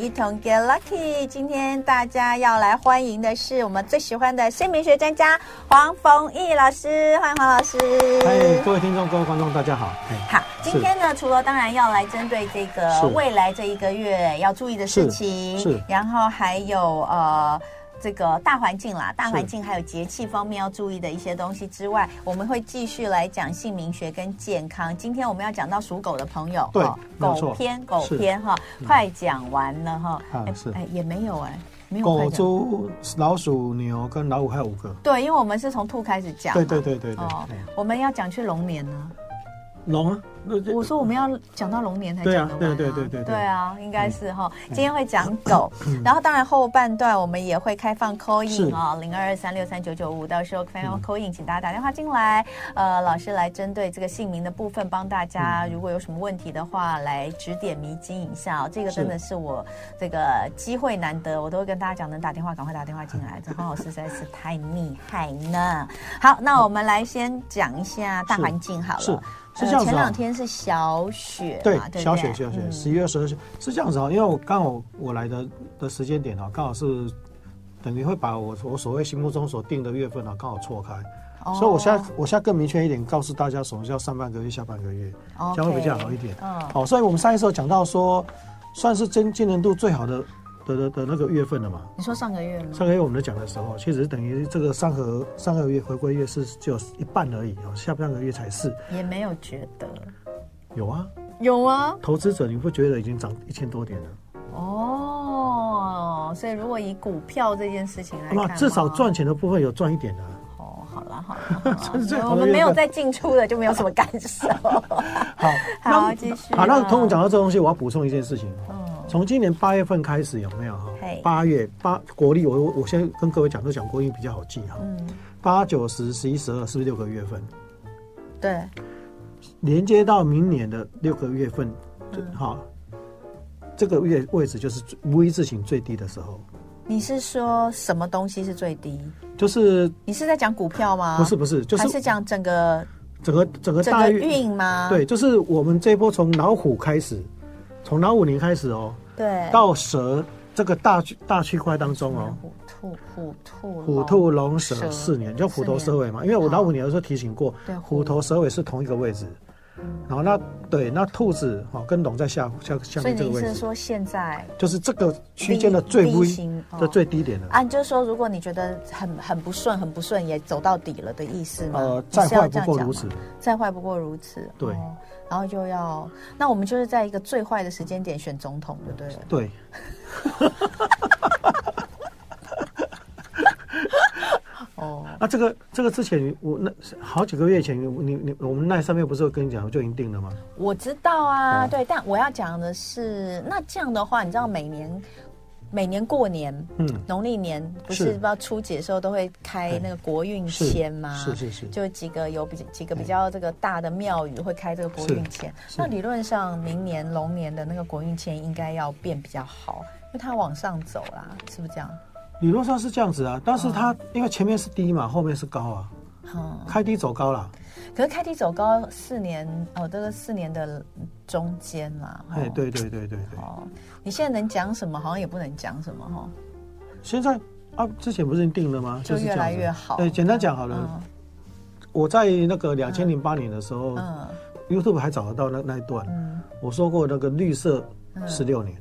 们一同 get lucky。今天大家要来欢迎的是我们最喜欢的姓名学专家黄逢毅老师，欢迎黄老师。嗨，各位听众、各位观众，大家好。好，今天呢，除了当然要来针对这个未来这一个月要注意的事情，是，是然后还有呃。这个大环境啦，大环境还有节气方面要注意的一些东西之外，我们会继续来讲姓名学跟健康。今天我们要讲到属狗的朋友，对，狗篇，狗篇哈，快讲完了哈，哎，哎，也没有哎，没有。狗、猪、老鼠、牛跟老虎还有五个。对，因为我们是从兔开始讲，对对对对对。哦，我们要讲去龙年呢。龙啊！我说我们要讲到龙年才讲得完啊。对对对对对啊，应该是哈。今天会讲狗，然后当然后半段我们也会开放 call in 啊，零二二三六三九九五，到时候开放 call in，请大家打电话进来。呃，老师来针对这个姓名的部分帮大家，如果有什么问题的话，来指点迷津一下。这个真的是我这个机会难得，我都会跟大家讲，能打电话赶快打电话进来。这黄老师实在是太厉害呢。好，那我们来先讲一下大环境好了。是这样子，前两天是小雪，对，小雪小雪，十一月十二日是这样子啊，因为我刚好我来的的时间点啊，刚好是等于会把我我所谓心目中所定的月份啊，刚好错开，所以我现在我现在更明确一点告诉大家什么叫上半个月、下半个月，这样会比较好一点。好，所以我们上一次有讲到说，算是今今年度最好的。的的的那个月份了嘛？你说上个月吗？上个月我们在讲的时候，其实等于这个上合上个月回归月是只有一半而已哦，下半个月才是。也没有觉得。有啊。有啊。投资者你会觉得已经涨一千多点了。哦，所以如果以股票这件事情来看，那至少赚钱的部分有赚一点的。哦，好了好了，我们没有再进出的就没有什么感受。好，好继续。好，那同我讲到这东西，我要补充一件事情。从今年八月份开始有没有哈？八月八国历，我我先跟各位讲，都讲国历比较好记哈。嗯。八九十十一十二是不是六个月份？对。连接到明年的六个月份，哈，这个月位置就是 V 字形最低的时候。你是说什么东西是最低？就是你是在讲股票吗？不是不是，就是还是讲整个整个整个大运吗？对，就是我们这一波从老虎开始。从老五年开始哦，对，到蛇这个大区大区块当中哦，虎兔虎兔虎兔龙蛇四年，就虎头蛇尾嘛。因为我老虎年的时候提醒过，对，虎头蛇尾是同一个位置。然后那对那兔子哈跟龙在下下下面这个位置。所以你是说现在就是这个区间的最微的最低点了啊？就是说如果你觉得很很不顺很不顺也走到底了的意思吗？呃，再坏不过如此，再坏不过如此。对。然后就要，那我们就是在一个最坏的时间点选总统，对不对。对。哦，那这个这个之前我那好几个月前，你你我们那上面不是跟你讲，就已经定了吗？我知道啊，对，但我要讲的是，那这样的话，你知道每年。每年过年，嗯，农历年不是不知道初几的时候都会开那个国运签吗？是是是，就几个有比几个比较这个大的庙宇会开这个国运签。那理论上明年龙年的那个国运签应该要变比较好，因为它往上走啦，是不是这样？理论上是这样子啊，但是它因为前面是低嘛，后面是高啊，嗯，开低走高了。可是开低走高四年哦，这个四年的中间嘛，哎，对对对对对。哦，你现在能讲什么？好像也不能讲什么哈。现在啊，之前不是定了吗？就越来越好。对，简单讲好了。我在那个两千零八年的时候，嗯，YouTube 还找得到那那一段。嗯，我说过那个绿色十六年。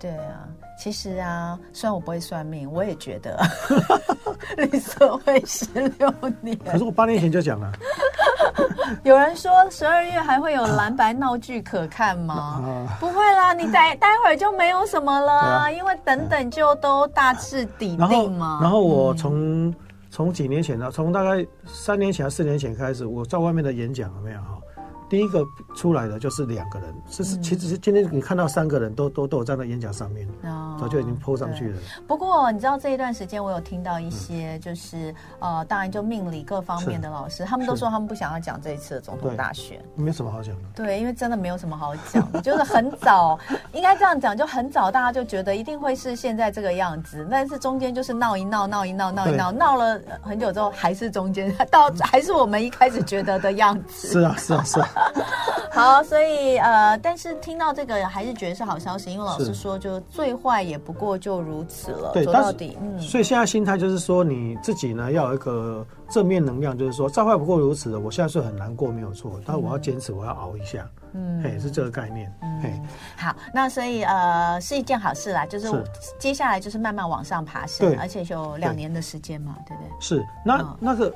对啊。其实啊，虽然我不会算命，我也觉得 绿色会十六年。可是我八年前就讲了。有人说十二月还会有蓝白闹剧可看吗？啊、不会啦，你待 待会儿就没有什么了，啊、因为等等就都大致底定嘛。然后我从从、嗯、几年前呢，从大概三年前、四年前开始，我在外面的演讲有没有哈？第一个出来的就是两个人，是是，其实是今天你看到三个人都都都有站在演讲上面，早就已经 po 上去了。不过你知道这一段时间，我有听到一些就是呃，当然就命理各方面的老师，他们都说他们不想要讲这一次的总统大选，没什么好讲的。对，因为真的没有什么好讲的，就是很早，应该这样讲，就很早大家就觉得一定会是现在这个样子，但是中间就是闹一闹，闹一闹，闹一闹，闹了很久之后还是中间 到还是我们一开始觉得的样子。是啊，是啊，是啊。好，所以呃，但是听到这个还是觉得是好消息，因为老师说，就最坏也不过就如此了，对，走到底。嗯，所以现在心态就是说，你自己呢要有一个正面能量，就是说再坏不过如此的。我现在是很难过，没有错，但我要坚持，我要熬一下。嗯，嘿，是这个概念。嗯，嘿，好，那所以呃是一件好事啦，就是接下来就是慢慢往上爬升，而且有两年的时间嘛，对不对？是，那那个。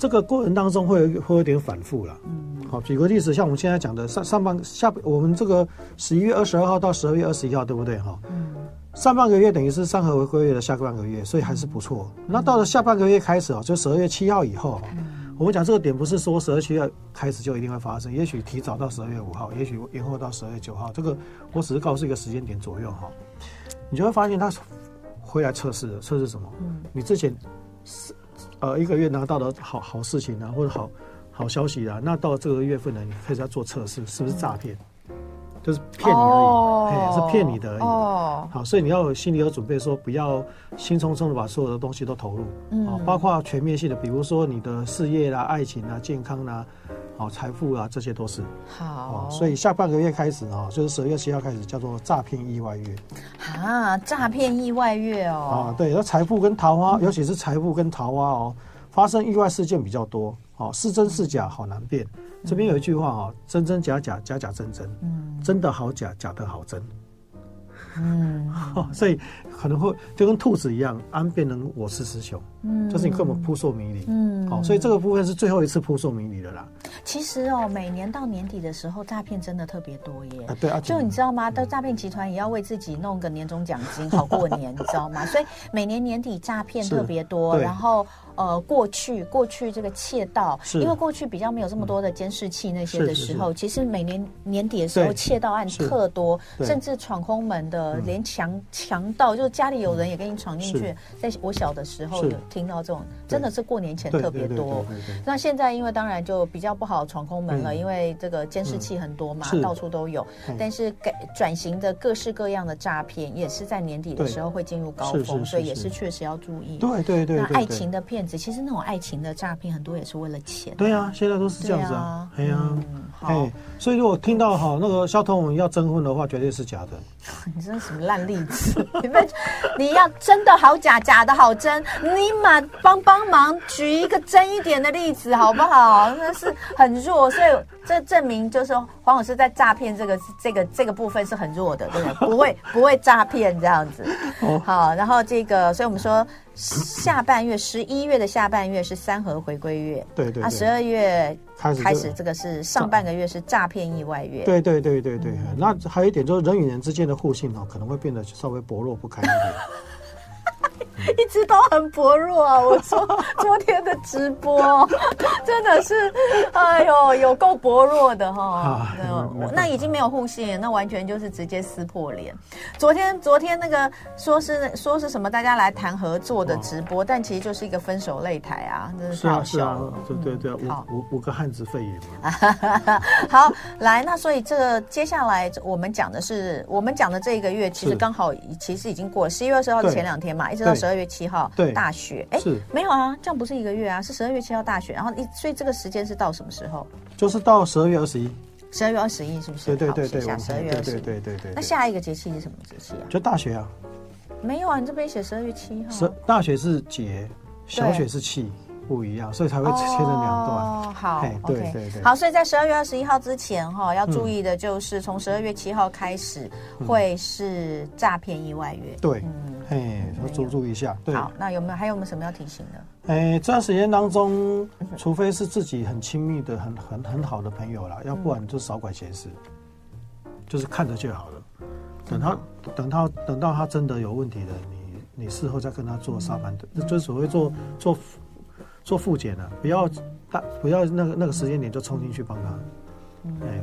这个过程当中会有会有点反复了。嗯，好，举个例子，像我们现在讲的上上半下，我们这个十一月二十二号到十二月二十一号，对不对？哈，嗯，上半个月等于是上合回归月的下半个月，所以还是不错。嗯、那到了下半个月开始啊，就十二月七号以后，嗯、我们讲这个点不是说十二月七号开始就一定会发生，也许提早到十二月五号，也许延后到十二月九号，这个我只是告诉一个时间点左右哈，你就会发现它回来测试了，测试什么？嗯，你之前是。呃，一个月拿到的好好事情啊，或者好好消息啊，那到这个月份呢，你开始要做测试，是不是诈骗？就是骗你而已，哦、是骗你的而已。哦，好，所以你要有心里有准备，说不要兴冲冲的把所有的东西都投入，嗯，包括全面性的，比如说你的事业啦、爱情啊、健康啦、啊。好，财富啊，这些都是。好，所以下半个月开始啊，就是十二月七号开始叫做诈骗意外月。啊，诈骗意外月哦，啊，对，那财富跟桃花，尤其是财富跟桃花哦，发生意外事件比较多，哦，是真是假好难辨。这边有一句话啊，真真假假，假假真真，嗯，真的好假，假的好真。嗯，所以可能会就跟兔子一样，安变成我是雌雄，嗯，就是你根本扑朔迷离，嗯，好，所以这个部分是最后一次扑朔迷离的啦。其实哦，每年到年底的时候，诈骗真的特别多耶。啊，对啊，就你知道吗？到诈骗集团也要为自己弄个年终奖金，好过年，你知道吗？所以每年年底诈骗特别多，然后。呃，过去过去这个窃盗，因为过去比较没有这么多的监视器那些的时候，其实每年年底的时候窃盗案特多，甚至闯空门的，连强强盗，就是家里有人也给你闯进去。在我小的时候有听到这种，真的是过年前特别多。那现在因为当然就比较不好闯空门了，因为这个监视器很多嘛，到处都有。但是改转型的各式各样的诈骗，也是在年底的时候会进入高峰，所以也是确实要注意。对对对，那爱情的骗子。其实那种爱情的诈骗很多也是为了钱。对啊，现在都是这样子啊。哎呀，哎，所以如果听到哈那个萧彤要征婚的话，绝对是假的。你真是什么烂例子？你们 你要真的好假，假的好真，你嘛帮帮忙举一个真一点的例子好不好？那是很弱，所以这证明就是黄老师在诈骗这个这个这个部分是很弱的，对不对？不会不会诈骗这样子。好，然后这个，所以我们说。下半月十一月的下半月是三合回归月，对对。啊十二月开始开始这个是上半个月是诈骗意外月，对对对对对。那还有一点就是人与人之间的互信哦，可能会变得稍微薄弱不堪一点。一直都很薄弱啊！我说 昨天的直播 真的是，哎呦，有够薄弱的哈。那已经没有互信，那完全就是直接撕破脸。昨天昨天那个说是说是什么，大家来谈合作的直播，但其实就是一个分手擂台啊，真的是太好笑了。对对对，五五五个汉字肺炎嘛。好，来，那所以这个接下来我们讲的是，我们讲的这一个月，其实刚好其实已经过了十一月二十号的前两天嘛，一直到十二月七号，对，大雪，哎，没有啊，这样不是一个月啊，是十二月七号大雪，然后一，所以这个时间是到什么时候？就是到十二月二十一，十二月二十一是不是？对对对对，下十二月二十一，对对对。那下一个节气是什么节气啊？就大雪啊。没有啊，你这边写十二月七号。十大雪是节，小雪是气。不一样，所以才会切成两段。哦，好，OK，对对。好，所以在十二月二十一号之前哈，要注意的就是从十二月七号开始会是诈骗意外月。对，嗯，哎，要注注意一下。好，那有没有还有没有什么要提醒的？哎，这段时间当中，除非是自己很亲密的、很很很好的朋友啦，要不然就少管闲事，就是看着就好了。等他等他等到他真的有问题了，你你事后再跟他做沙盘的，就所谓做做。做复检的，不要大，不要那个那个时间点就冲进去帮他，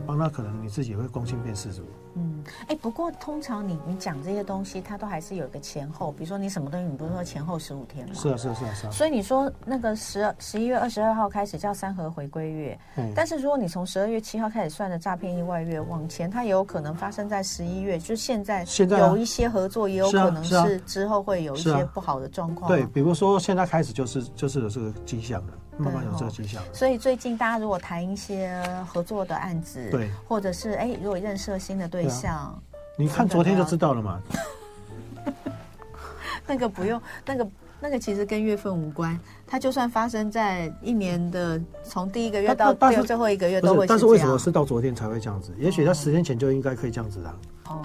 帮他可能你自己会公亲变事主。嗯，哎，不过通常你你讲这些东西，它都还是有一个前后，比如说你什么东西，你不是说前后十五天吗？是啊，是啊，是啊，是啊。所以你说那个十十一月二十二号开始叫三合回归月，嗯，但是如果你从十二月七号开始算的诈骗意外月往前，它也有可能发生在十一月，就现在现在有一些合作，也有可能是之后会有一些不好的状况。对，比如说现在开始就是就是有这个迹象了。慢慢有这个迹象。所以最近大家如果谈一些合作的案子，对，或者是哎，如果认识了新的对象，你看昨天就知道了嘛。那个不用，那个那个其实跟月份无关，它就算发生在一年的从第一个月到最后一个月都会。但是为什么是到昨天才会这样子？也许在十天前就应该可以这样子啊。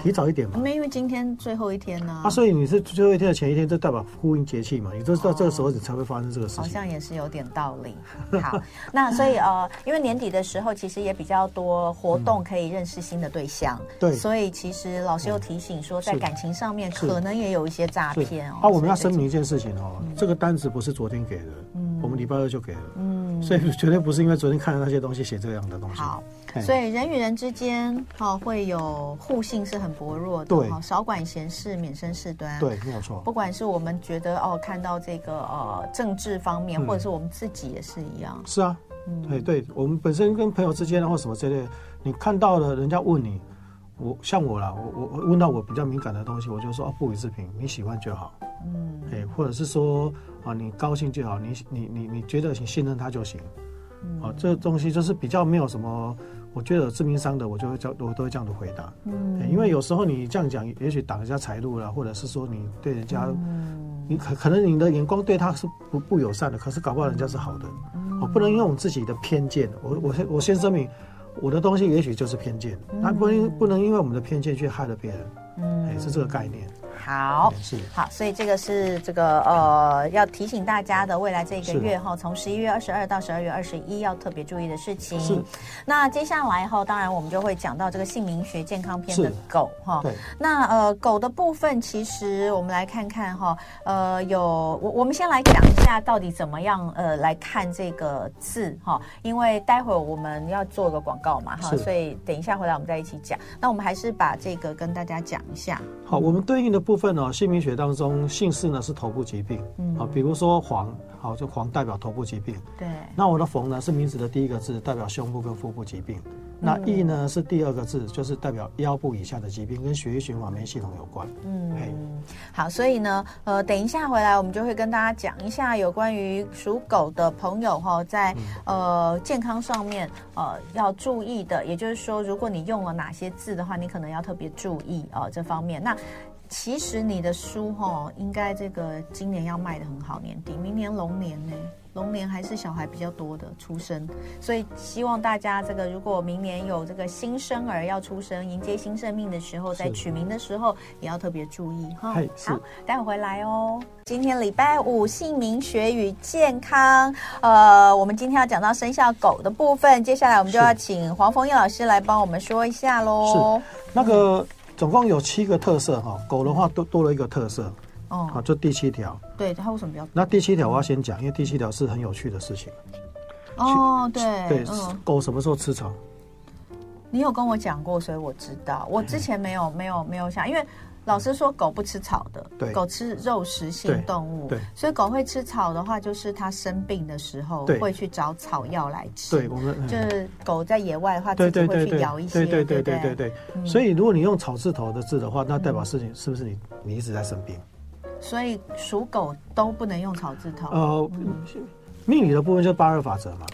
提早一点嘛，没因为今天最后一天呢。啊，所以你是最后一天的前一天，就代表呼应节气嘛，你都知道这个时候你才会发生这个事情。好像也是有点道理。好，那所以呃，因为年底的时候其实也比较多活动可以认识新的对象。对。所以其实老师又提醒说，在感情上面可能也有一些诈骗哦。啊，我们要声明一件事情哦，这个单子不是昨天给的，嗯，我们礼拜二就给了，嗯，所以绝对不是因为昨天看了那些东西写这样的东西。好。所以人与人之间，哈，会有互信是很薄弱的，对，少管闲事，免生事端，对，没有错。不管是我们觉得哦，看到这个呃政治方面，或者是我们自己也是一样。是啊，嗯，对，对，我们本身跟朋友之间或什么之类，你看到了人家问你，我像我啦，我我问到我比较敏感的东西，我就说哦，不予置评，你喜欢就好，嗯，哎，或者是说啊，你高兴就好，你你你你觉得你信任他就行，啊，这东西就是比较没有什么。我觉得有致命伤的，我就会叫，我都会这样子回答。嗯，因为有时候你这样讲，也许挡人家财路了，或者是说你对人家，嗯、你可可能你的眼光对他是不不友善的，可是搞不好人家是好的。嗯，我不能用自己的偏见。我我先我先声明，我的东西也许就是偏见，那、嗯、不能不能因为我们的偏见去害了别人。嗯，哎，是这个概念。好，是好，所以这个是这个呃，要提醒大家的，未来这个月哈，从十一月二十二到十二月二十一要特别注意的事情。是。那接下来哈，当然我们就会讲到这个姓名学健康篇的狗哈。对。那呃，狗的部分，其实我们来看看哈，呃，有我我们先来讲一下到底怎么样呃来看这个字哈，因为待会儿我们要做个广告嘛哈，所以等一下回来我们再一起讲。那我们还是把这个跟大家讲一下。好，我们对应的部。部分呢，姓名学当中，姓氏呢是头部疾病，嗯，啊，比如说黄，好，这黄代表头部疾病，对。那我的冯呢是名字的第一个字，代表胸部跟腹部疾病。那易呢是第二个字，就是代表腰部以下的疾病，跟血液循环、免疫系统有关。嗯，嘿好，所以呢，呃，等一下回来我们就会跟大家讲一下有关于属狗的朋友哈，在呃健康上面呃要注意的，也就是说，如果你用了哪些字的话，你可能要特别注意哦、呃、这方面。那其实你的书哈，应该这个今年要卖的很好，年底，明年龙年呢，龙年还是小孩比较多的出生，所以希望大家这个如果明年有这个新生儿要出生，迎接新生命的时候，在取名的时候也要特别注意哈。好，待会回来哦。今天礼拜五，姓名学与健康，呃，我们今天要讲到生肖狗的部分，接下来我们就要请黄凤燕老师来帮我们说一下喽。是那个。嗯总共有七个特色哈，狗的话多多了一个特色哦，好，这第七条。对，它为什么比较？那第七条我要先讲，因为第七条是很有趣的事情。哦，对对，狗什么时候吃草？你有跟我讲过，所以我知道。我之前没有没有没有想，因为。老师说狗不吃草的，对，狗吃肉食性动物，对，所以狗会吃草的话，就是它生病的时候会去找草药来吃。对，我们就是狗在野外的话，自己会去咬一些，对对对对对。所以如果你用草字头的字的话，那代表事情是不是你你一直在生病？所以属狗都不能用草字头。呃，命理的部分就是八二法则嘛。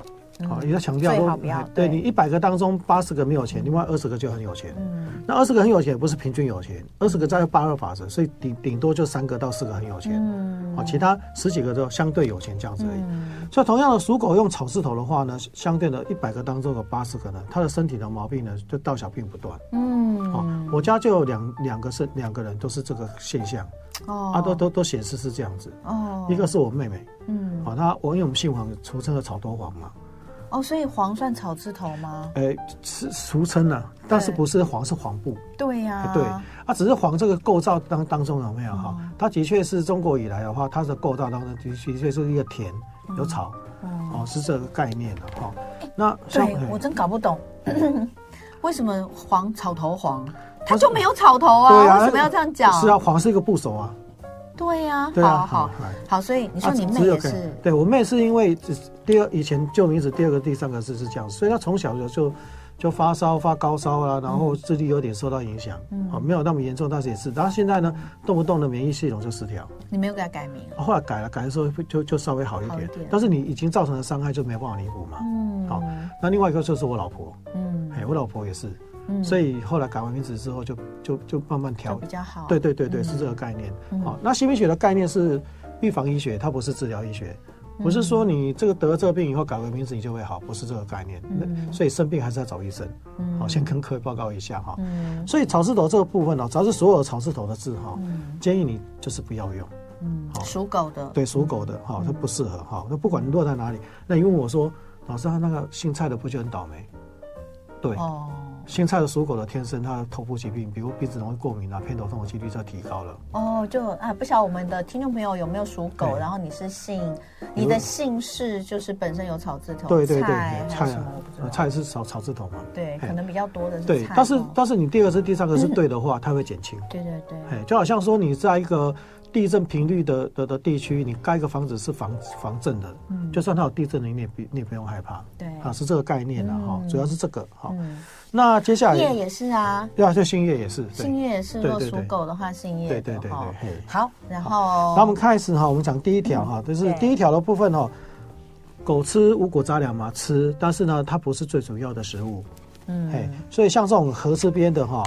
好，你要强调说，对你一百个当中八十个没有钱，另外二十个就很有钱。嗯，那二十个很有钱，不是平均有钱，二十个在八二法则，所以顶顶多就三个到四个很有钱。嗯，好，其他十几个都相对有钱这样子而已。所以同样的，属狗用草字头的话呢，相对的一百个当中有八十个呢，他的身体的毛病呢就大小病不断。嗯，好，我家就有两两个是两个人都是这个现象。哦，啊，都都都显示是这样子。哦，一个是我妹妹。嗯，好，她我因为我们姓黄，俗称的草多黄嘛。哦，所以黄算草字头吗？哎，是俗称呢，但是不是黄是黄布。对呀，对，啊，只是黄这个构造当当中有没有哈？它的确是中国以来的话，它的构造当中的的确是一个田有草，哦，是这个概念的哈。那对我真搞不懂，为什么黄草头黄，它就没有草头啊？为什么要这样讲？是啊，黄是一个部首啊。对呀，对啊，好好好，所以你说你妹也是，对我妹是因为第二以前旧名字第二个第三个字是这样，所以她从小就就就发烧发高烧啊，然后智力有点受到影响，嗯，没有那么严重，但是也是，然后现在呢，动不动的免疫系统就失调。你没有给她改名？后来改了，改的时候就就稍微好一点，但是你已经造成的伤害就没有办法弥补嘛，嗯，好，那另外一个就是我老婆，嗯，哎，我老婆也是。所以后来改完名字之后就，就就就慢慢调比较好。对对对对，是这个概念。好，那新明学的概念是预防医学，它不是治疗医学，不是说你这个得了这个病以后改个名字你就会好，不是这个概念。所以生病还是要找医生。好，先跟各位报告一下哈。嗯所以草字头这个部分呢，只要是所有草字头的字哈，建议你就是不要用。嗯，好，属狗的。对，属狗的哈，它不适合哈。那不管你落在哪里，那你问我说，老师他那个姓蔡的不就很倒霉？对。哦。姓蔡的属狗的天生他的头部疾病，比如鼻子容易过敏啊、偏头痛的几率就提高了。哦，就啊，不晓得我们的听众朋友有没有属狗，然后你是姓，你的姓氏就是本身有草字头，对对对，菜啊，菜是草草字头嘛？对，可能比较多的是。对，但是但是你第二个是第三个是对的话，它会减轻。对对对，哎，就好像说你在一个。地震频率的的的地区，你盖一个房子是防防震的，嗯，就算它有地震，你也不你也不用害怕，对，啊，是这个概念的哈，主要是这个哈。那接下来叶也是啊，对啊，就姓叶也是，姓叶也是，如果属狗的话姓叶，对对对对，好，然后那我们开始哈，我们讲第一条哈，就是第一条的部分哈，狗吃五谷杂粮嘛，吃，但是呢，它不是最主要的食物，嗯，哎，所以像这种河这边的哈。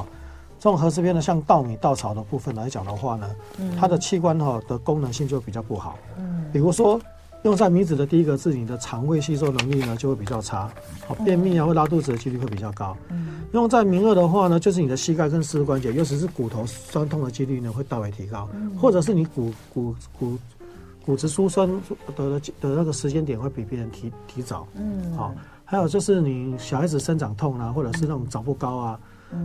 这种禾字边的，像稻米、稻草的部分来讲的话呢，嗯、它的器官哈的功能性就比较不好。嗯，比如说用在名字的第一个字，你的肠胃吸收能力呢就会比较差，好便秘啊或拉肚子的几率会比较高。嗯，用在名二的话呢，就是你的膝盖跟四肢关节，尤其是骨头酸痛的几率呢会大为提高，嗯、或者是你骨骨骨骨质疏松的的的那个时间点会比别人提提早。嗯，好，还有就是你小孩子生长痛啊，或者是那种长不高啊。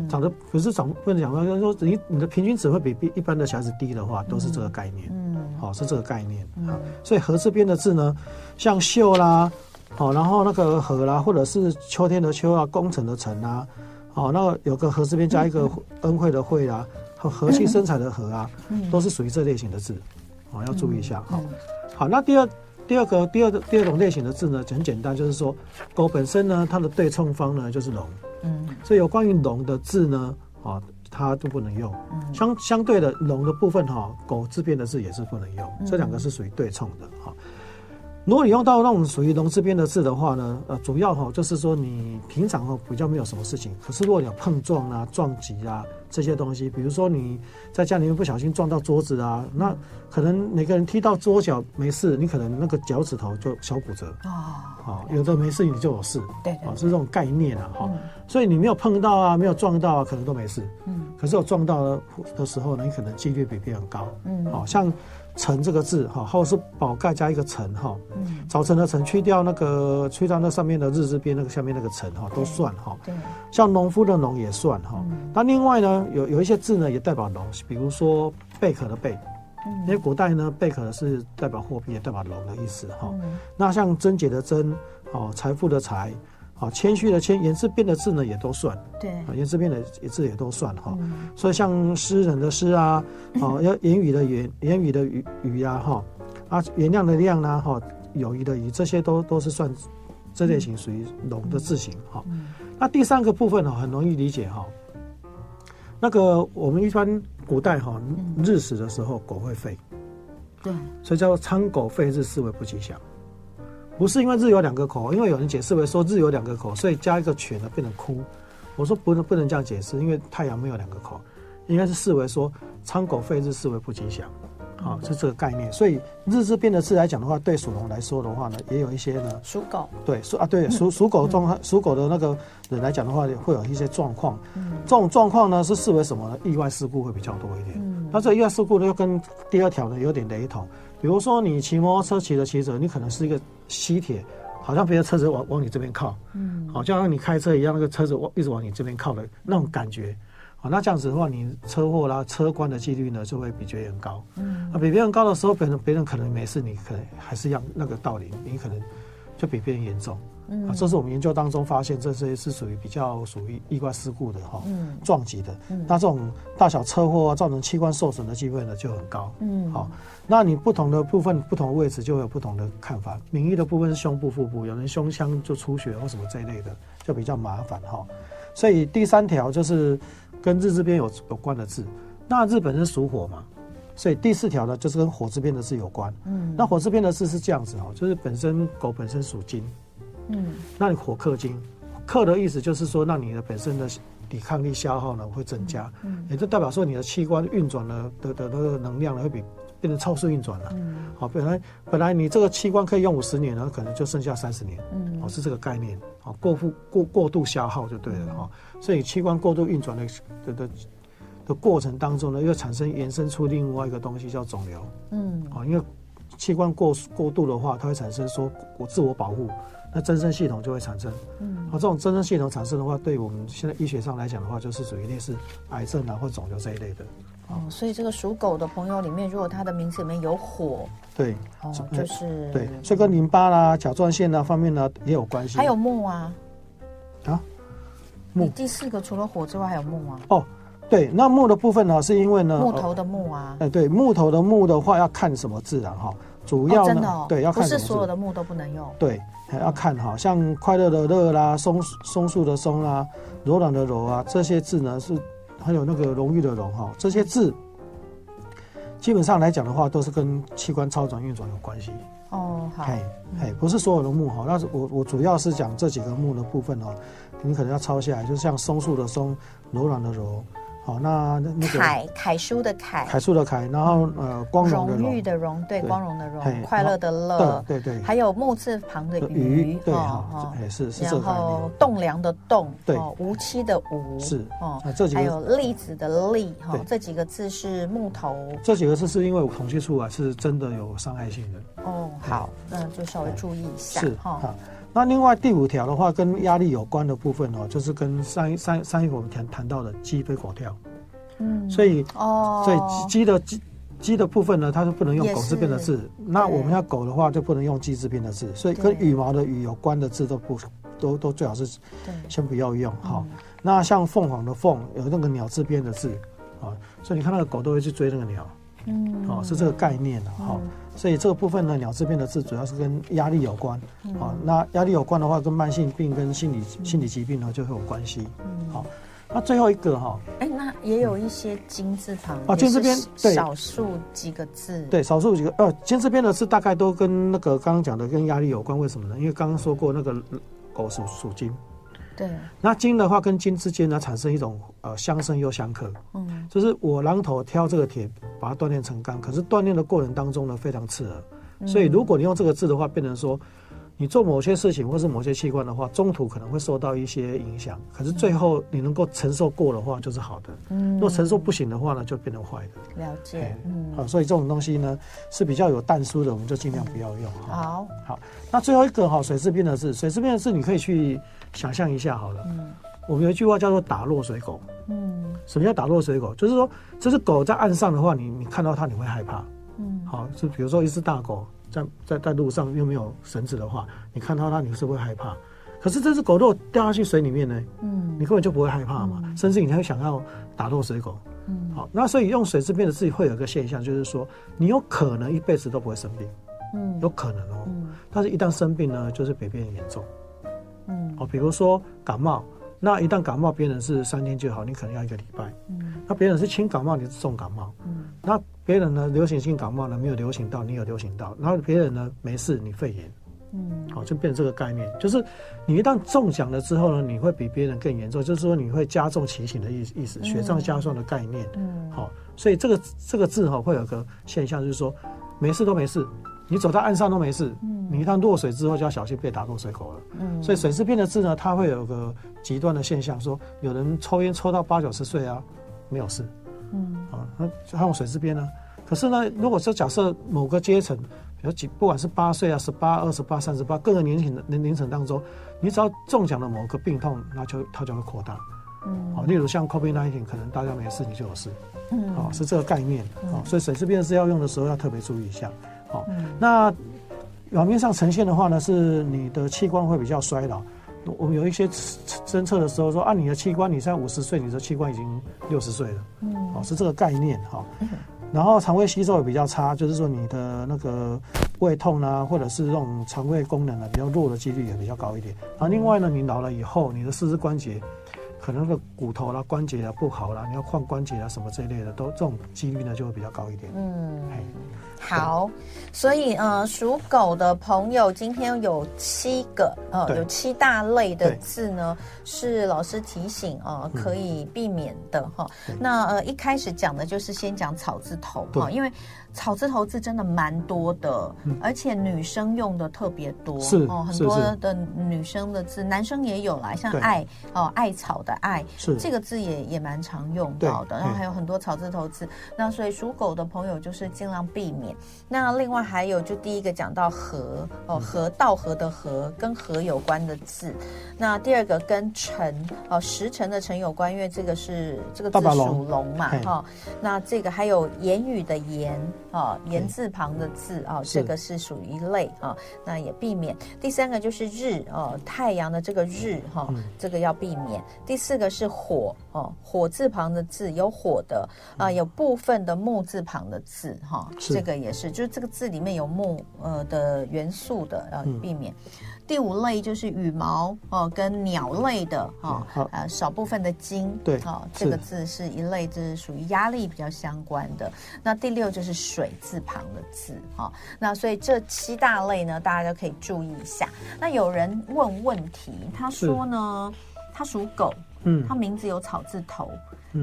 长得不是长，不能讲说，说你你的平均值会比比一般的小孩子低的话，都是这个概念。嗯，好，是这个概念。好，所以禾这边的字呢，像秀啦，好，然后那个禾啦，或者是秋天的秋啊，工程的程啊，好，那个有个禾这边加一个恩惠的惠啊，和和气生财的和啊，都是属于这类型的字，好，要注意一下。好，好，那第二第二个第二第二种类型的字呢，很简单，就是说狗本身呢，它的对冲方呢就是龙。嗯，所以有关于龙的字呢，啊，它都不能用。嗯，相相对的龙的部分哈，狗字边的字也是不能用。这两个是属于对冲的哈。如果你用到那种属于龙字边的字的话呢，呃，主要哈就是说你平常哈比较没有什么事情，可是如果你有碰撞啊、撞击啊这些东西，比如说你在家里面不小心撞到桌子啊，那可能每个人踢到桌角没事，你可能那个脚趾头就小骨折。啊，好，有的没事你就有事，对，啊，是这种概念啊，哈，所以你没有碰到啊，没有撞到啊，可能都没事，嗯，可是有撞到的时候呢，你可能几率比别人高，嗯，好像。晨这个字哈，或是宝盖加一个晨哈，早晨的晨去掉那个去掉那上面的日字边那个下面那个晨哈，都算哈。对，像农夫的农也算哈。那另外呢，有有一些字呢也代表农，比如说贝壳的贝，因为古代呢贝壳是代表货币，也代表农的意思哈。那像贞洁的贞，哦，财富的财。好，谦虚的谦，言字边的字呢也都算。对，啊，言字边的字也都算哈。嗯、所以像诗人的诗啊，好，要言语的言，言语的语语呀，哈，啊，原谅的谅呢，哈，友谊的谊，这些都都是算这类型属于龙的字形哈。嗯、那第三个部分呢，很容易理解哈。那个我们一般古代哈日食的时候，狗会吠。对，所以叫苍狗吠日，思维不吉祥。不是因为日有两个口，因为有人解释为说日有两个口，所以加一个犬呢变成哭。我说不能不能这样解释，因为太阳没有两个口，应该是视为说苍狗吠日视为不吉祥，啊，是这个概念。所以日字变的字来讲的话，对属龙来说的话呢，也有一些呢属狗对属啊对属 属狗状态属狗的那个人来讲的话，会有一些状况。嗯，这种状况呢是视为什么呢？意外事故会比较多一点。嗯，那这意外事故呢又跟第二条呢有点雷同。比如说你骑摩托车骑着骑着，你可能是一个吸铁，好像别的车子往往你这边靠，嗯，好，就像你开车一样，那个车子往一直往你这边靠的那种感觉，好，那这样子的话，你车祸啦、车关的几率呢就会比别人高，嗯，那比别人高的时候，别人别人可能没事，你可能还是一样那个道理，你可能就比别人严重。嗯，这是我们研究当中发现，这些是属于比较属于意外事故的哈，嗯，撞击的，嗯，那这种大小车祸啊，造成器官受损的机会呢就很高，嗯，好，那你不同的部分、不同的位置就会有不同的看法。名誉的部分是胸部、腹部，有人胸腔就出血或什么这一类的，就比较麻烦哈。所以第三条就是跟日字边有有关的字，那日本是属火嘛，所以第四条呢就是跟火字边的字有关，嗯，那火字边的字是这样子哦，就是本身狗本身属金。嗯，那你火克金，克的意思就是说，让你的本身的抵抗力消耗呢会增加，嗯，也就代表说你的器官运转呢的的那个能量呢会比变成超速运转了，嗯，好，本来本来你这个器官可以用五十年呢，可能就剩下三十年，嗯，哦是这个概念，哦过负过过度消耗就对了哈，所以器官过度运转的的的的过程当中呢，又产生延伸出另外一个东西叫肿瘤，嗯，啊，因为器官过过度的话，它会产生说我自我保护。那增生系统就会产生，嗯，好，这种增生系统产生的话，对我们现在医学上来讲的话，就是属于类似癌症啊或肿瘤这一类的。哦，所以这个属狗的朋友里面，如果他的名字里面有火，对，哦，就是对，所以跟淋巴啦、甲状腺啊方面呢也有关系。还有木啊，啊，木。你第四个除了火之外还有木啊？哦，对，那木的部分呢，是因为呢，木头的木啊，哎，对，木头的木的话要看什么字啊？哈，主要呢，对，要看是所有的木都不能用，对。还要看哈，像快乐的乐啦，松松树的松啦，柔软的柔啊，这些字呢是还有那个荣誉的荣哈，这些字基本上来讲的话，都是跟器官超转运转有关系。哦，好，嘿，嘿，不是所有的木哈，那是我我主要是讲这几个木的部分哦，你可能要抄下来，就像松树的松，柔软的柔。好，那那个楷楷书的楷，楷书的楷，然后呃，光荣的荣，荣誉的荣，对，光荣的荣，快乐的乐，对对，还有木字旁的鱼，对哈，哎是是这个。然后栋梁的栋，对，无期的无，是。哦，这几个还有栗子的栗，哈，这几个字是木头。这几个字是因为我统计出来是真的有伤害性的。哦，好，那就稍微注意一下。是哈，那另外第五条的话，跟压力有关的部分哦，就是跟上一上上一个我们谈谈到的鸡飞狗跳，嗯，所以哦，所以鸡的鸡鸡的部分呢，它是不能用狗字边的字。那我们要狗的话，就不能用鸡字边的字。所以跟羽毛的羽有关的字都不都都最好是先不要用哈。那像凤凰的凤有那个鸟字边的字啊，所以你看那个狗都会去追那个鸟，嗯，哦，是这个概念的哈。所以这个部分呢，鸟字边的字主要是跟压力有关，好、那压力有关的话，跟慢性病、跟心理、嗯、心理疾病呢就会有关系。嗯，好，那最后一个哈，哎、欸，那也有一些金字旁啊，金字边对，少数几个字，对，少数几个，呃，金字边的字大概都跟那个刚刚讲的跟压力有关，为什么呢？因为刚刚说过那个狗属属金。对，那金的话跟金之间呢，产生一种呃相生又相克，嗯，就是我榔头挑这个铁，把它锻炼成钢，可是锻炼的过程当中呢，非常刺耳，嗯、所以如果你用这个字的话，变成说你做某些事情或是某些器官的话，中途可能会受到一些影响，可是最后你能够承受过的话，就是好的，嗯，如果承受不行的话呢，就变成坏的。了解，嗯，好，所以这种东西呢是比较有但书的，我们就尽量不要用。嗯、好，好，那最后一个哈，水字变的字，水字变的字你可以去。想象一下好了，嗯，我们有一句话叫做“打落水狗”，嗯，什么叫打落水狗？就是说，这只狗在岸上的话，你你看到它你会害怕，嗯，好，就比如说一只大狗在在在路上又没有绳子的话，你看到它你是会害怕。可是这只狗如果掉下去水里面呢，嗯，你根本就不会害怕嘛，甚至你还会想要打落水狗，嗯，好，那所以用水字边的字会有一个现象，就是说你有可能一辈子都不会生病，嗯，有可能哦，嗯，但是一旦生病呢，就是比别人严重。嗯，哦，比如说感冒，那一旦感冒，别人是三天就好，你可能要一个礼拜。嗯，那别人是轻感冒，你是重感冒。嗯，那别人呢，流行性感冒呢，没有流行到，你有流行到，然后别人呢没事，你肺炎。嗯，好，就变成这个概念，就是你一旦中奖了之后呢，你会比别人更严重，就是说你会加重情形的意意思，雪上加霜的概念。嗯，好，所以这个这个字哈会有个现象，就是说没事都没事。你走到岸上都没事，嗯，你一旦落水之后就要小心被打落水狗了，嗯，所以水质变的字呢，它会有个极端的现象，说有人抽烟抽到八九十岁啊，没有事，嗯，啊，那还有水字边呢，可是呢，如果说假设某个阶层，比如几不管是八岁啊、十八、二十八、三十八，各个年龄的年龄层当中，你只要中奖了某个病痛，那就它就会扩大，嗯，好，例如像 COVID-19，可能大家没事你就有事，嗯，好，是这个概念，啊，所以水质变的字要用的时候要特别注意一下。好，那表面上呈现的话呢，是你的器官会比较衰老。我们有一些侦测的时候说，啊，你的器官你现在五十岁，你的器官已经六十岁了，嗯，哦，是这个概念哈。然后肠胃吸收也比较差，就是说你的那个胃痛啊，或者是这种肠胃功能啊比较弱的几率也比较高一点。啊，另外呢，你老了以后，你的四肢关节可能那个骨头啦、关节啊不好啦，你要换关节啊什么这一类的，都这种几率呢就会比较高一点。嗯。好，所以呃，属狗的朋友今天有七个呃，有七大类的字呢，是老师提醒呃，可以避免的哈。那呃，一开始讲的就是先讲草字头哈，因为。草字头字真的蛮多的，嗯、而且女生用的特别多，是哦，很多的女生的字，男生也有啦，像艾哦，艾草的艾，是这个字也也蛮常用到的。然后还有很多草字头字，那所以属狗的朋友就是尽量避免。那另外还有就第一个讲到和哦，和”道“和的和，跟和有关的字。那第二个跟辰哦，时辰的辰有关，因为这个是这个字属龙嘛哈、哦。那这个还有言语的言。哦，言字旁的字哦，这个是属于一类啊，那也避免。第三个就是日哦，太阳的这个日哈，这个要避免。第四个是火哦，火字旁的字有火的啊，有部分的木字旁的字哈，这个也是，就是这个字里面有木呃的元素的要避免。第五类就是羽毛哦，跟鸟类的哈，呃，少部分的金对，哦，这个字是一类，就是属于压力比较相关的。那第六就是水字旁的字哈，那所以这七大类呢，大家都可以注意一下。那有人问问题，他说呢，他属狗，嗯，他名字有草字头。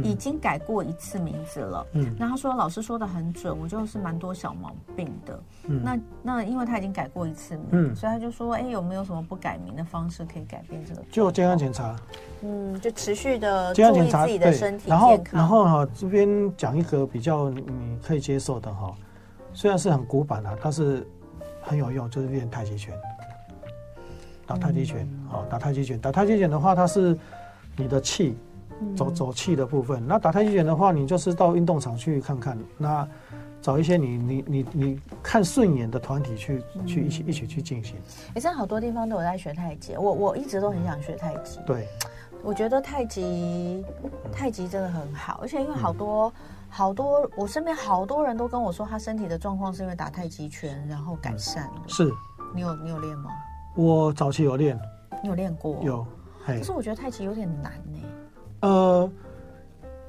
已经改过一次名字了，嗯，那他说老师说的很准，我就是蛮多小毛病的，嗯，那那因为他已经改过一次名，嗯，所以他就说，哎，有没有什么不改名的方式可以改变这个？就健康检查，嗯，就持续的注意自己的身体健康。然后然后哈，这边讲一个比较你可以接受的哈，虽然是很古板啊，但是很有用，就是练太极拳，打太极拳，好，打太极拳，打太极拳的话，它是你的气。走走气的部分，那打太极拳的话，你就是到运动场去看看，那找一些你你你你看顺眼的团体去去一起一起去进行。也是好多地方都有在学太极，我我一直都很想学太极。对，我觉得太极太极真的很好，而且因为好多好多我身边好多人都跟我说，他身体的状况是因为打太极拳然后改善了。是，你有你有练吗？我早期有练，你有练过？有，可是我觉得太极有点难呢。呃，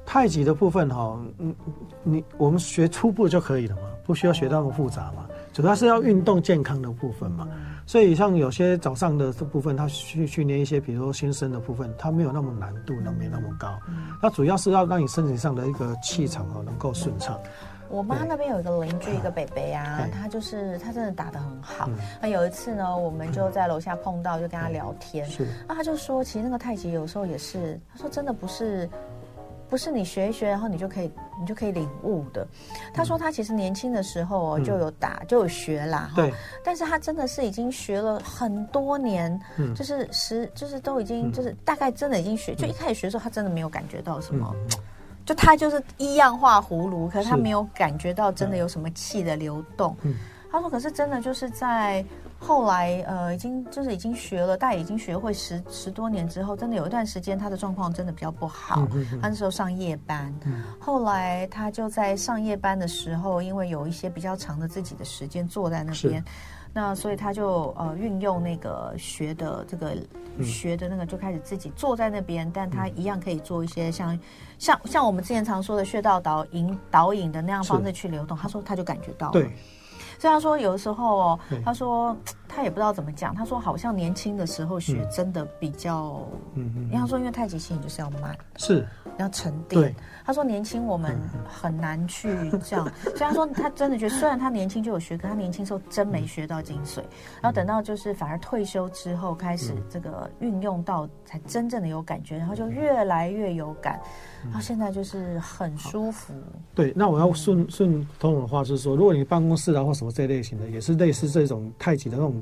太极的部分哈，嗯，你我们学初步就可以了嘛，不需要学那么复杂嘛。主要是要运动健康的部分嘛。所以像有些早上的这部分，他去训练一些，比如说新生的部分，它没有那么难度，那没那么高。它主要是要让你身体上的一个气场哦能够顺畅。我妈那边有一个邻居，一个北北啊，他就是他真的打得很好。那有一次呢，我们就在楼下碰到，就跟他聊天。是，那他就说，其实那个太极有时候也是，他说真的不是，不是你学一学，然后你就可以，你就可以领悟的。他说他其实年轻的时候就有打，就有学啦。对。但是他真的是已经学了很多年，就是十，就是都已经，就是大概真的已经学。就一开始学的时候，他真的没有感觉到什么。就他就是一样画葫芦，可是他没有感觉到真的有什么气的流动。嗯，他说：“可是真的就是在后来，呃，已经就是已经学了，大概已经学会十十多年之后，真的有一段时间他的状况真的比较不好。他那时候上夜班，后来他就在上夜班的时候，因为有一些比较长的自己的时间坐在那边。”那所以他就呃运用那个学的这个学的那个就开始自己坐在那边，嗯、但他一样可以做一些像像像我们之前常说的穴道导引导引的那样方式去流动。他说他就感觉到了。对。所以他说有的时候哦，他说他也不知道怎么讲。他说好像年轻的时候学真的比较，嗯嗯，因为他说因为太极拳就是要慢，是要沉淀。对，他说年轻我们很难去这样。所以他说他真的觉得，虽然他年轻就有学，可他年轻时候真没学到精髓。然后等到就是反而退休之后开始这个运用到，才真正的有感觉，然后就越来越有感。然后现在就是很舒服。对，那我要顺顺通的话是说，如果你办公室啊或什么这类型的，也是类似这种太极的那种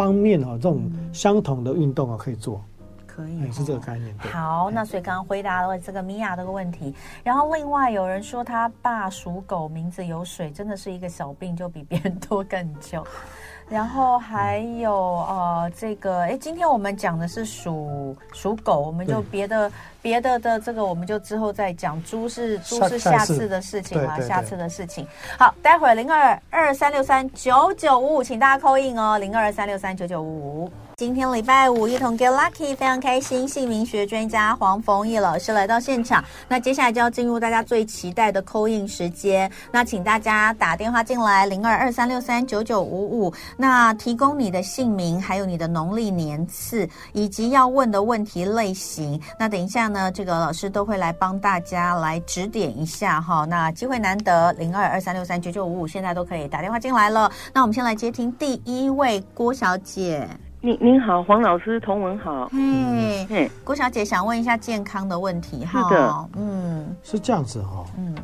方面啊，这种相同的运动啊，可以做。可以、哦，是这个概念。好，那所以刚刚回答了这个米娅这个问题。然后另外有人说他爸属狗，名字有水，真的是一个小病，就比别人多更久。然后还有呃，这个哎，今天我们讲的是属属狗，我们就别的别的的这个，我们就之后再讲。猪是猪是下次的事情啊，下次的事情。好，待会儿零二二三六三九九五五，请大家 call in 哦，零二二三六三九九五五。今天礼拜五，一同 get lucky，非常开心。姓名学专家黄逢义老师来到现场，那接下来就要进入大家最期待的 call in 时间。那请大家打电话进来，零二二三六三九九五五。那提供你的姓名，还有你的农历年次，以及要问的问题类型。那等一下呢，这个老师都会来帮大家来指点一下哈。那机会难得，零二二三六三九九五五，现在都可以打电话进来了。那我们先来接听第一位郭小姐。您您好，黄老师，同文好。嘿，嘿，郭小姐想问一下健康的问题哈。是的，嗯，是这样子哈。嗯，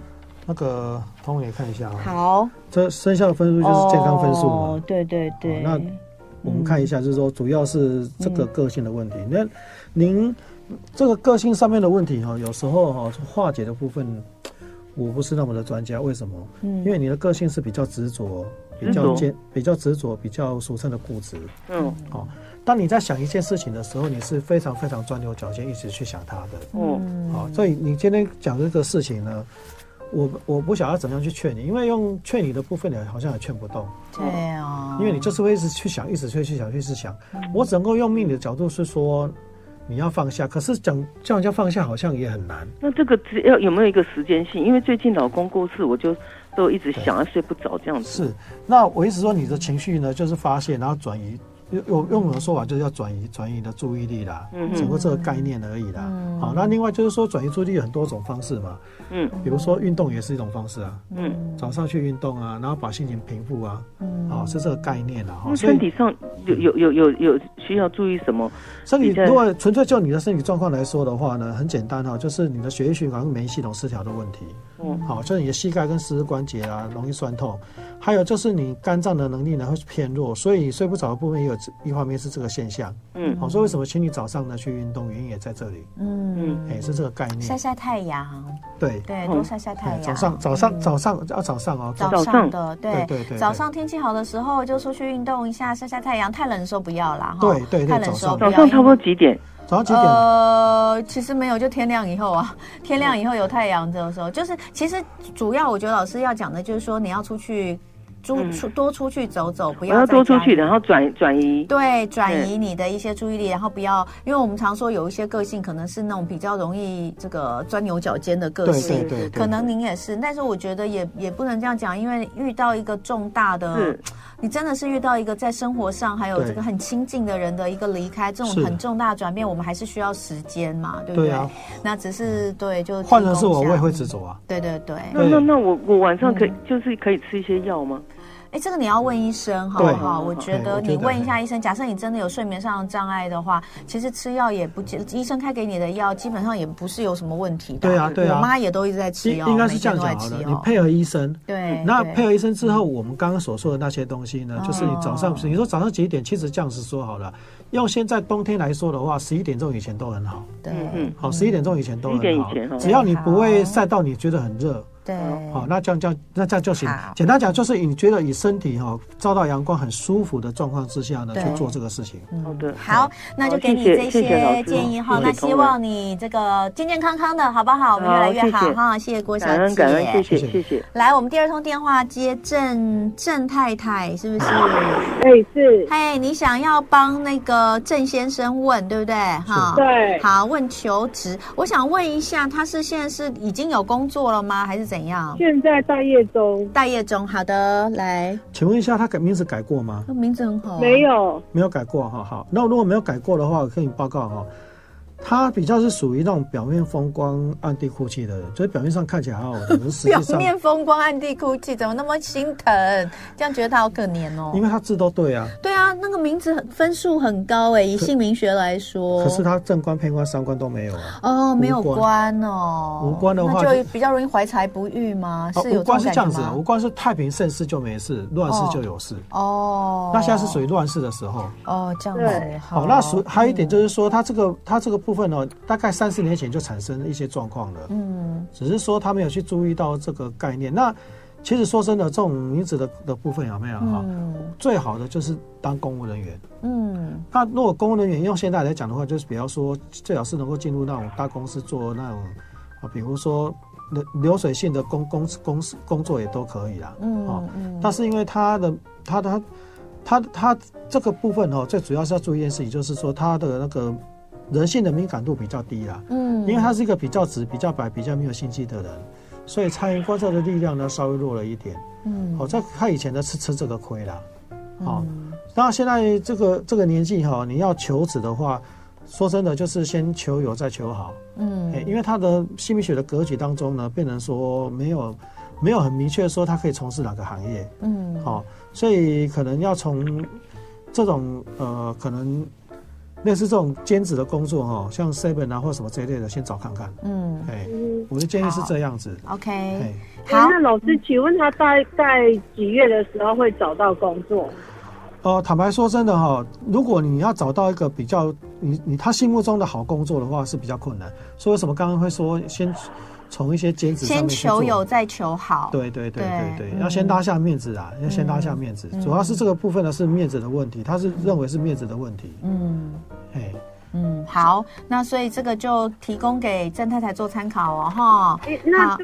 那个同文也看一下啊。好，这生肖的分数就是健康分数嘛。哦，对对对。那我们看一下，就是说主要是这个个性的问题。那您这个个性上面的问题哈，有时候哈化解的部分，我不是那么的专家。为什么？嗯，因为你的个性是比较执着。比较坚，比较执着，比较俗称的固执。嗯，好、哦。当你在想一件事情的时候，你是非常非常钻牛角尖，一直去想它的。嗯，好、哦。所以你今天讲这个事情呢，我我不晓得怎么样去劝你，因为用劝你的部分，你好像也劝不动。对啊。因为你就是会一直去想，一直去去想，一直想。嗯、我只能够用命理的角度是说，你要放下。可是讲叫人家放下，好像也很难。那这个只要有没有一个时间性？因为最近老公过世，我就。都一直想要睡不着这样子。是，那我一直说，你的情绪呢，就是发泄，然后转移。用用我的说法，就是要转移转移你的注意力啦，嗯，整个这个概念而已啦。嗯、好，那另外就是说，转移注意力有很多种方式嘛。嗯，比如说运动也是一种方式啊。嗯，早上去运动啊，然后把心情平复啊。嗯，好，是这个概念啦。那身体上有有有有有需要注意什么？身体如果纯粹就你的身体状况来说的话呢，很简单哈，就是你的血液循环跟免疫系统失调的问题。嗯，好，就是你的膝盖跟十字关节啊容易酸痛，还有就是你肝脏的能力呢会偏弱，所以睡不着的部分也有。一方面是这个现象，嗯，好，所以为什么请你早上呢去运动，原因也在这里，嗯，哎，是这个概念，晒晒太阳，对。对，多晒晒太阳，早上早上早上要早上哦，早上。的，对。对对，早上天气好的时候就出去运动一下，晒晒太阳，太冷的时候不要啦，对对，太冷的时候早上。差不多几点？早上几点？呃，其实没有，就天亮以后啊，天亮以后有太阳的时候，就是其实主要我觉得老师要讲的就是说你要出去。出出多出去走走，不要，要多出去，然后转转移。对，转移你的一些注意力，然后不要，因为我们常说有一些个性可能是那种比较容易这个钻牛角尖的个性，对对对对，可能您也是，但是我觉得也也不能这样讲，因为遇到一个重大的，你真的是遇到一个在生活上还有这个很亲近的人的一个离开，这种很重大的转变，我们还是需要时间嘛，对不对？对啊，那只是对，就换成是我，我也会执着啊。对对对。那那那我我晚上可以就是可以吃一些药吗？哎，这个你要问医生，好不好？我觉得你问一下医生。假设你真的有睡眠上的障碍的话，其实吃药也不，医生开给你的药基本上也不是有什么问题的。对啊，对啊。我妈也都一直在吃药，应该是这样讲的。你配合医生，对。那配合医生之后，我们刚刚所说的那些东西呢，就是你早上，你说早上几点？其实这样子说好了，用现在冬天来说的话，十一点钟以前都很好。对，嗯，好，十一点钟以前都很好。只要你不会晒到你觉得很热。对，好，那这样这样，那这样就行。简单讲，就是你觉得你身体哈照到阳光很舒服的状况之下呢，去做这个事情。好的，好，那就给你这些建议哈。那希望你这个健健康康的，好不好？我们越来越好哈。谢谢郭小姐，感恩感恩，谢谢谢谢。来，我们第二通电话接郑郑太太，是不是？哎，是。嘿，你想要帮那个郑先生问，对不对？哈，对。好，问求职，我想问一下，他是现在是已经有工作了吗？还是怎？怎样？现在待业中，待业中。好的，来，请问一下，他改名字改过吗？名字很好，没有，没有改过。哈，好，那如果没有改过的话，我跟你报告哈。他比较是属于那种表面风光、暗地哭泣的人，所以表面上看起来好好的，实际上 表面风光、暗地哭泣，怎么那么心疼？这样觉得他好可怜哦。因为他字都对啊。对啊，那个名字很分数很高哎，以姓名学来说。可是他正官、偏官、三官都没有啊。哦，没有官哦。无官的话就比较容易怀才不遇吗？是有无官是这样子，无官是太平盛世就没事，乱世就有事。哦。那现在是属于乱世的时候。哦，这样子。好，那属还有一点就是说，他这个他这个部分呢，大概。三四年前就产生一些状况了，嗯，只是说他没有去注意到这个概念。那其实说真的，这种女子的的部分有没有哈？嗯、最好的就是当公务人员。嗯，那如果公务人员用现在来讲的话，就是比方说，最好是能够进入那种大公司做那种啊，比如说流流水线的工工公司工作也都可以啦。嗯嗯。但是因为他的他的他他他这个部分哦，最主要是要注意一件事情，就是说他的那个人性的敏感度比较低啦。嗯，因为他是一个比较直、比较白、比较没有心机的人。所以察言观色的力量呢，稍微弱了一点。嗯，好，在他以前呢是吃这个亏啦。好，当然现在这个这个年纪哈，你要求子的话，说真的就是先求有再求好。嗯，因为他的姓名学的格局当中呢，变成说没有没有很明确说他可以从事哪个行业。嗯，好，所以可能要从这种呃可能。类似这种兼职的工作哈，像 seven 啊或什么这一类的，先找看看。嗯，哎，我的建议是这样子。OK，好。那老师，请问他大概几月的时候会找到工作？呃，坦白说真的哈，如果你要找到一个比较你你他心目中的好工作的话，是比较困难。所以为什么刚刚会说先？从一些兼职先求有再求好，对对对对对，要先拉下面子啊，要先拉下面子。主要是这个部分呢是面子的问题，他是认为是面子的问题。嗯，哎，嗯，好，那所以这个就提供给郑太太做参考哦，哈。那好，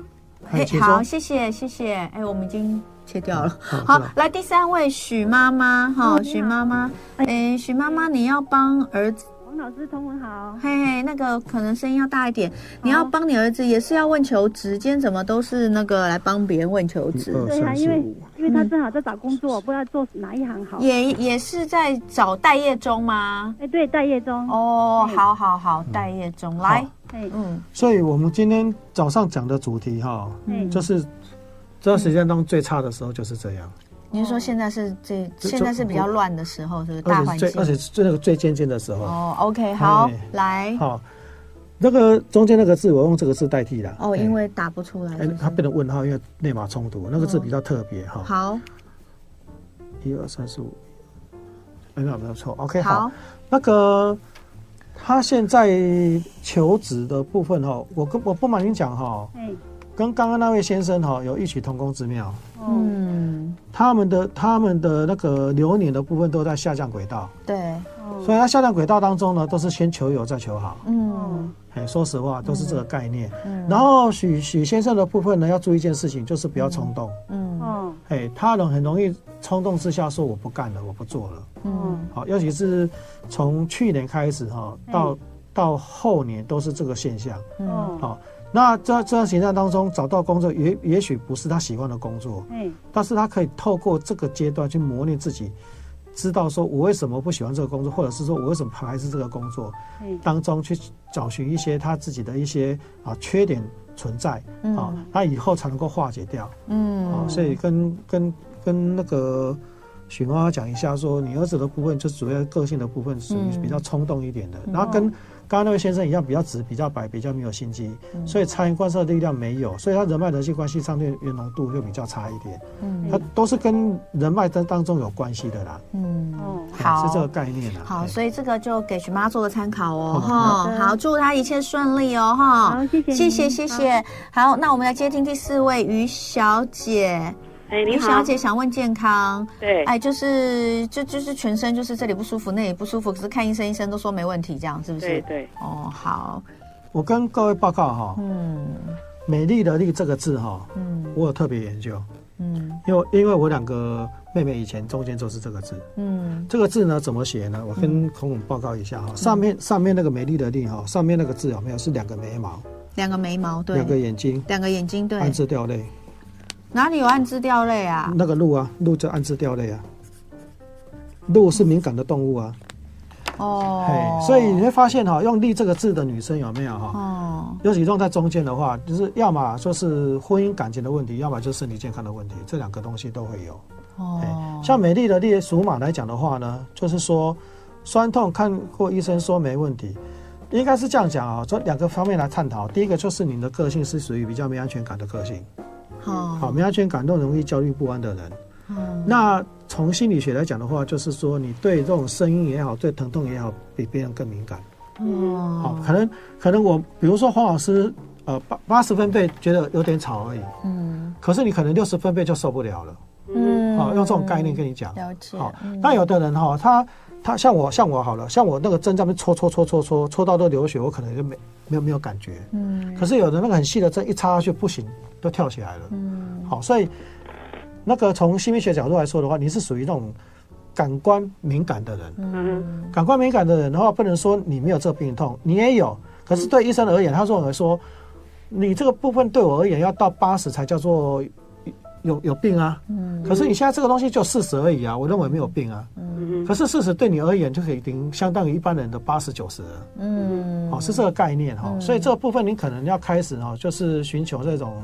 好，谢谢谢谢。哎，我们已经切掉了。好，来第三位许妈妈哈，许妈妈，哎，许妈妈你要帮儿子。老师，同文好。嘿嘿，那个可能声音要大一点。你要帮你儿子，也是要问求职，今天怎么都是那个来帮别人问求职？对啊，因为因为他正好在找工作，不知道做哪一行好。也也是在找待业中吗？哎，对，待业中。哦，好好好，待业中。来，嗯。所以我们今天早上讲的主题哈，嗯就是这段时间当中最差的时候就是这样。你是说现在是最现在是比较乱的时候，是不是大环境？而且最那个最尖尖的时候。哦，OK，好，来，好，那个中间那个字我用这个字代替了。哦，因为打不出来。哎，它变成问号，因为内码冲突，那个字比较特别哈。好，一二三四五，没有没有错，OK，好。那个他现在求职的部分哈，我跟我不瞒您讲哈。跟刚刚那位先生哈有异曲同工之妙，嗯，他们的他们的那个流年的部分都在下降轨道，对，所以他下降轨道当中呢，都是先求有再求好，嗯，哎，说实话都是这个概念。嗯。然后许许先生的部分呢，要注意一件事情，就是不要冲动，嗯，哎，他人很容易冲动之下说我不干了，我不做了，嗯，好，尤其是从去年开始哈，到到后年都是这个现象，嗯，好。那在这段时间当中找到工作也也许不是他喜欢的工作，嗯，但是他可以透过这个阶段去磨练自己，知道说我为什么不喜欢这个工作，或者是说我为什么排斥这个工作，嗯，当中去找寻一些他自己的一些啊缺点存在，嗯，啊，他以后才能够化解掉，嗯，啊，所以跟跟跟那个许妈妈讲一下，说你儿子的部分就主要个性的部分属于比较冲动一点的，然后跟。刚刚那位先生一样，比较直、比较白、比较没有心机，所以察言观色的力量没有，所以他人脉人际关系上面圆融度又比较差一点。嗯，他都是跟人脉当当中有关系的啦。嗯，好，是这个概念啊。好，所以这个就给徐妈做个参考哦。哈，好，祝她一切顺利哦。哈，好，谢谢，谢谢，谢谢。好，那我们来接听第四位于小姐。哎，你好，小姐想问健康，对，哎，就是就就是全身就是这里不舒服，那里不舒服，可是看医生，医生都说没问题，这样是不是？对对。哦，好，我跟各位报告哈，嗯，美丽的丽这个字哈，嗯，我有特别研究，嗯，因为因为我两个妹妹以前中间就是这个字，嗯，这个字呢怎么写呢？我跟孔孔报告一下哈，上面上面那个美丽的丽哈，上面那个字有没有是两个眉毛？两个眉毛，对，两个眼睛，两个眼睛，对，暗自掉泪。哪里有暗自掉泪啊？那个鹿啊，鹿就暗自掉泪啊。鹿是敏感的动物啊。哦。嘿，所以你会发现哈，用“丽”这个字的女生有没有哈？哦。尤其用在中间的话，就是要么说是婚姻感情的问题，要么就是身体健康的问题，这两个东西都会有。哦。像美丽的“丽”属马来讲的话呢，就是说酸痛看过医生说没问题，应该是这样讲啊。从两个方面来探讨，第一个就是你的个性是属于比较没安全感的个性。好，没安全感、都容易焦虑不安的人。嗯，那从心理学来讲的话，就是说你对这种声音也好，对疼痛也好，比别人更敏感。哦，好，可能可能我比如说黄老师，呃，八八十分贝觉得有点吵而已。嗯，可是你可能六十分贝就受不了了。嗯，好，用这种概念跟你讲。了解。好，那有的人哈，他他像我像我好了，像我那个针在那边戳戳戳戳戳戳到都流血，我可能就没没有没有感觉。嗯。可是有的那个很细的针一插下去不行，都跳起来了。嗯。好，所以那个从心理学角度来说的话，你是属于那种感官敏感的人。嗯。感官敏感的人的话，不能说你没有这个病痛，你也有。可是对医生而言，他说我说，你这个部分对我而言要到八十才叫做。有有病啊，嗯，可是你现在这个东西就四十而已啊，我认为没有病啊，嗯，可是四十对你而言就可以顶相当于一般人的八十九十。了，嗯，哦，是这个概念哈，嗯，所以这个部分你可能要开始哦，就是寻求这种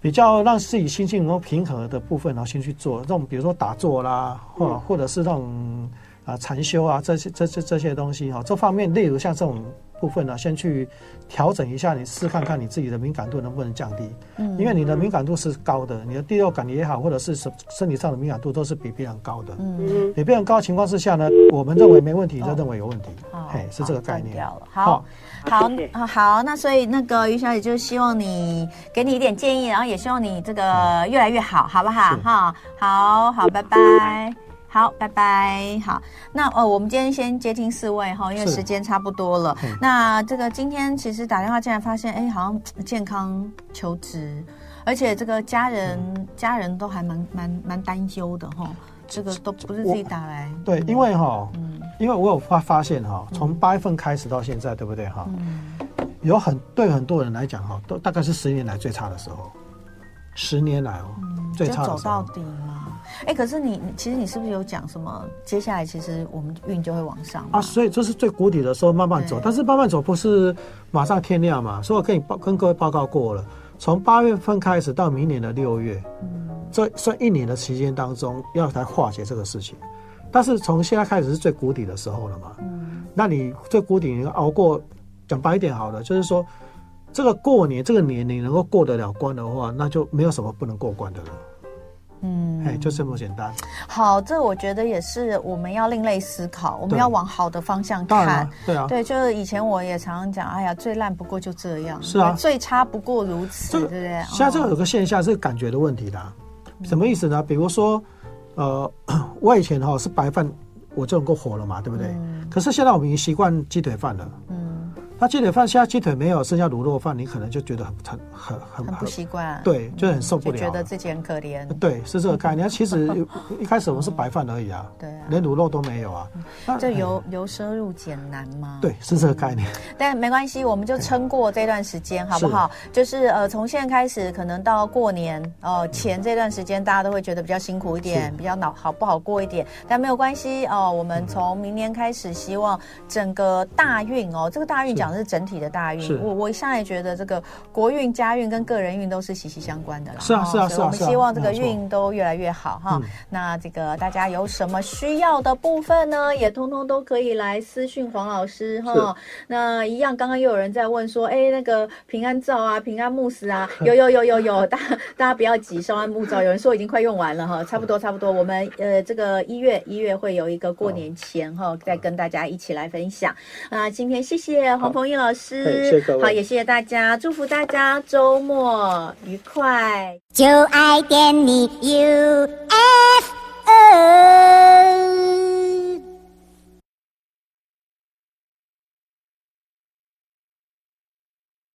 比较让自己心情能够平和的部分，然后先去做这种，比如说打坐啦，或或者是这种啊禅修啊这些这些这些东西哈，这方面例如像这种。部分呢，先去调整一下，你试看看你自己的敏感度能不能降低。嗯，因为你的敏感度是高的，你的第六感也好，或者是身身体上的敏感度都是比别人高的。嗯，比别人高的情况之下呢，我们认为没问题，就认为有问题。嘿，是这个概念。好，好，好，那所以那个于小姐就希望你给你一点建议，然后也希望你这个越来越好，好不好？哈，好好，拜拜。好，拜拜。好，那呃，我们今天先接听四位哈，因为时间差不多了。那这个今天其实打电话进来发现，哎，好像健康求职，而且这个家人、嗯、家人都还蛮蛮蛮担忧的哈。这个都不是自己打来。对，因为哈，嗯，因为我有发发现哈，从八月份开始到现在，对不对哈？嗯。有很对很多人来讲哈，都大概是十年来最差的时候。十年来哦，嗯、最差的时候。走到底嘛？哎，可是你，其实你是不是有讲什么？接下来其实我们运就会往上啊，所以这是最谷底的时候，慢慢走。但是慢慢走不是马上天亮嘛？所以我跟你报跟各位报告过了，从八月份开始到明年的六月，嗯，这算一年的期间当中要来化解这个事情。但是从现在开始是最谷底的时候了嘛？嗯，那你最谷底你熬过，讲白一点好了，就是说这个过年这个年你能够过得了关的话，那就没有什么不能过关的了。嗯，哎，就这么简单。好，这我觉得也是我们要另类思考，我们要往好的方向看。对啊，对，就是以前我也常常讲，哎呀，最烂不过就这样，是啊，最差不过如此，对不对？现在这个有个现象是感觉的问题的，什么意思呢？比如说，呃，我以前哈是白饭我就能够活了嘛，对不对？可是现在我们已经习惯鸡腿饭了。嗯。那鸡腿饭现在鸡腿没有，剩下卤肉饭，你可能就觉得很很很很很不习惯，对，就很受不了，觉得自己很可怜。对，是这个概念。其实 一开始我们是白饭而已啊，对，连卤肉都没有啊。这由由奢入俭难吗？对，是这个概念。但没关系，我们就撑过这段时间，好不好？就是呃，从现在开始，可能到过年哦前这段时间，大家都会觉得比较辛苦一点，比较恼好不好过一点。但没有关系哦，我们从明年开始，希望整个大运哦，这个大运讲。是整体的大运，我我向来觉得这个国运、家运跟个人运都是息息相关的啦。是啊，是啊，是啊。我们希望这个运都越来越好哈。那这个大家有什么需要的部分呢？也通通都可以来私讯黄老师哈。那一样，刚刚又有人在问说，哎，那个平安照啊，平安慕斯啊，有有有有有，大大家不要急，稍安勿躁。有人说已经快用完了哈，差不多差不多。我们呃，这个一月一月会有一个过年前哈，再跟大家一起来分享。啊，今天谢谢黄鹏王毅老师。好也谢谢大家祝福大家周末愉快。就爱点你 ufo